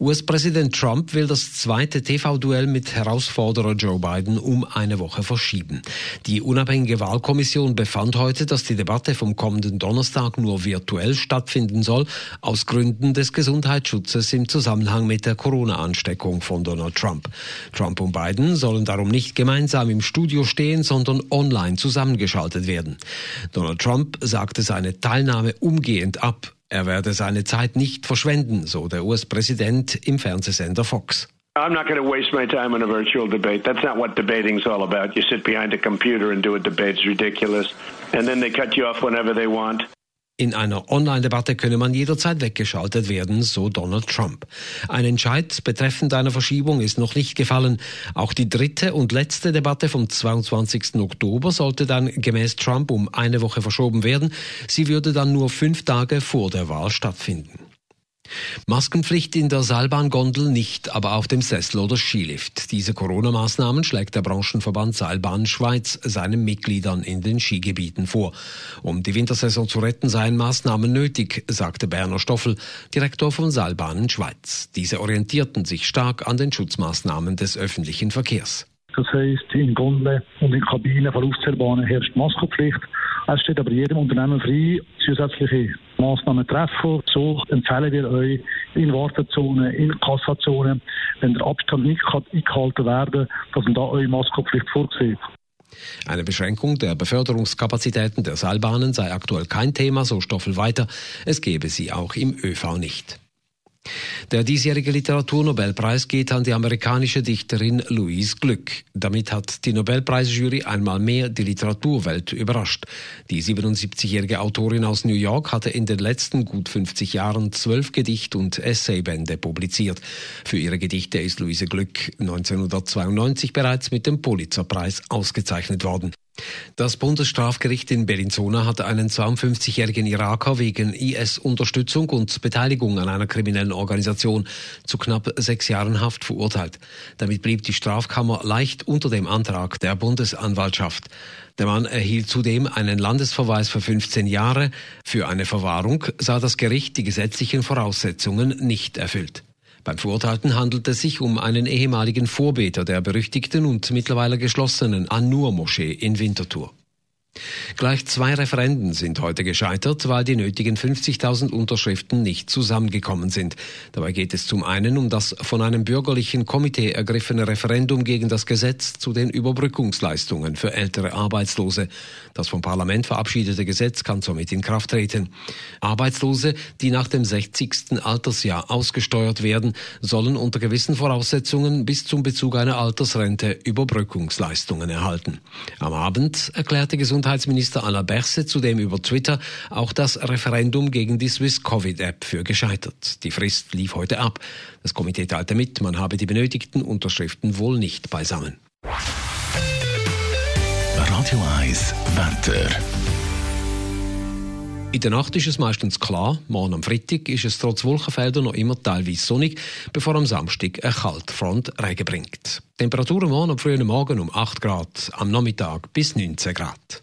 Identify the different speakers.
Speaker 1: US-Präsident Trump will das zweite TV-Duell mit Herausforderer Joe Biden um eine Woche verschieben. Die unabhängige Wahlkommission befand heute, dass die Debatte vom kommenden Donnerstag nur virtuell stattfinden soll, aus Gründen des Gesundheitsschutzes im Zusammenhang mit der Corona-Ansteckung von Donald Trump. Trump und Biden sollen darum nicht gemeinsam im Studio stehen, sondern online zusammengeschaltet werden. Donald Trump sagte seine Teilnahme umgehend ab. Er werde seine Zeit nicht verschwenden, so der US-Präsident im Fernsehsender Fox.
Speaker 2: I'm not going to waste my time on a virtual debate. That's not what debating's all about. You sit behind a computer and do a debate. It's ridiculous. And then they cut you off whenever they want.
Speaker 1: In einer Online-Debatte könne man jederzeit weggeschaltet werden, so Donald Trump. Ein Entscheid betreffend einer Verschiebung ist noch nicht gefallen. Auch die dritte und letzte Debatte vom 22. Oktober sollte dann gemäß Trump um eine Woche verschoben werden. Sie würde dann nur fünf Tage vor der Wahl stattfinden. Maskenpflicht in der Seilbahngondel nicht, aber auf dem Sessel oder Skilift. Diese Corona-Maßnahmen schlägt der Branchenverband Seilbahn Schweiz seinen Mitgliedern in den Skigebieten vor. Um die Wintersaison zu retten, seien Maßnahmen nötig, sagte Berner Stoffel, Direktor von Seilbahnen Schweiz. Diese orientierten sich stark an den Schutzmaßnahmen des öffentlichen Verkehrs.
Speaker 3: Das heisst, in Gondeln und in Kabinen von Aufzählbahnen herrscht Maskenpflicht. Es steht aber jedem Unternehmen frei, zusätzliche Maßnahmen treffen. So empfehlen wir euch in Wartezonen, in Kassazonen, wenn der Abstand nicht eingehalten werden kann, dass man da eure Maskenpflicht vorsieht.
Speaker 1: Eine Beschränkung der Beförderungskapazitäten der Seilbahnen sei aktuell kein Thema, so Stoffel weiter. Es gebe sie auch im ÖV nicht. Der diesjährige Literaturnobelpreis geht an die amerikanische Dichterin Louise Glück. Damit hat die Nobelpreisjury einmal mehr die Literaturwelt überrascht. Die 77-jährige Autorin aus New York hatte in den letzten gut 50 Jahren zwölf Gedicht- und Essaybände publiziert. Für ihre Gedichte ist Louise Glück 1992 bereits mit dem Pulitzerpreis ausgezeichnet worden. Das Bundesstrafgericht in Bellinzona hat einen 52-jährigen Iraker wegen IS-Unterstützung und Beteiligung an einer kriminellen Organisation zu knapp sechs Jahren Haft verurteilt. Damit blieb die Strafkammer leicht unter dem Antrag der Bundesanwaltschaft. Der Mann erhielt zudem einen Landesverweis für 15 Jahre. Für eine Verwahrung sah das Gericht die gesetzlichen Voraussetzungen nicht erfüllt. Beim Verurteilten handelt es sich um einen ehemaligen Vorbeter der berüchtigten und mittlerweile geschlossenen An-Nur-Moschee in Winterthur. Gleich zwei Referenden sind heute gescheitert, weil die nötigen 50.000 Unterschriften nicht zusammengekommen sind. Dabei geht es zum einen um das von einem bürgerlichen Komitee ergriffene Referendum gegen das Gesetz zu den Überbrückungsleistungen für ältere Arbeitslose. Das vom Parlament verabschiedete Gesetz kann somit in Kraft treten. Arbeitslose, die nach dem 60. Altersjahr ausgesteuert werden, sollen unter gewissen Voraussetzungen bis zum Bezug einer Altersrente Überbrückungsleistungen erhalten. Am Abend erklärte Gesundheitsminister Gesundheitsminister Alain Berset zudem über Twitter auch das Referendum gegen die Swiss Covid App für gescheitert. Die Frist lief heute ab. Das Komitee teilte mit, man habe die benötigten Unterschriften wohl nicht beisammen.
Speaker 4: Radio 1 Wetter.
Speaker 1: In der Nacht ist es meistens klar, morgen am Freitag ist es trotz Wolkenfelder noch immer teilweise sonnig, bevor am Samstag eine Kaltfront Regen bringt. Temperaturen morgen am frühen Morgen um 8 Grad, am Nachmittag bis 19 Grad.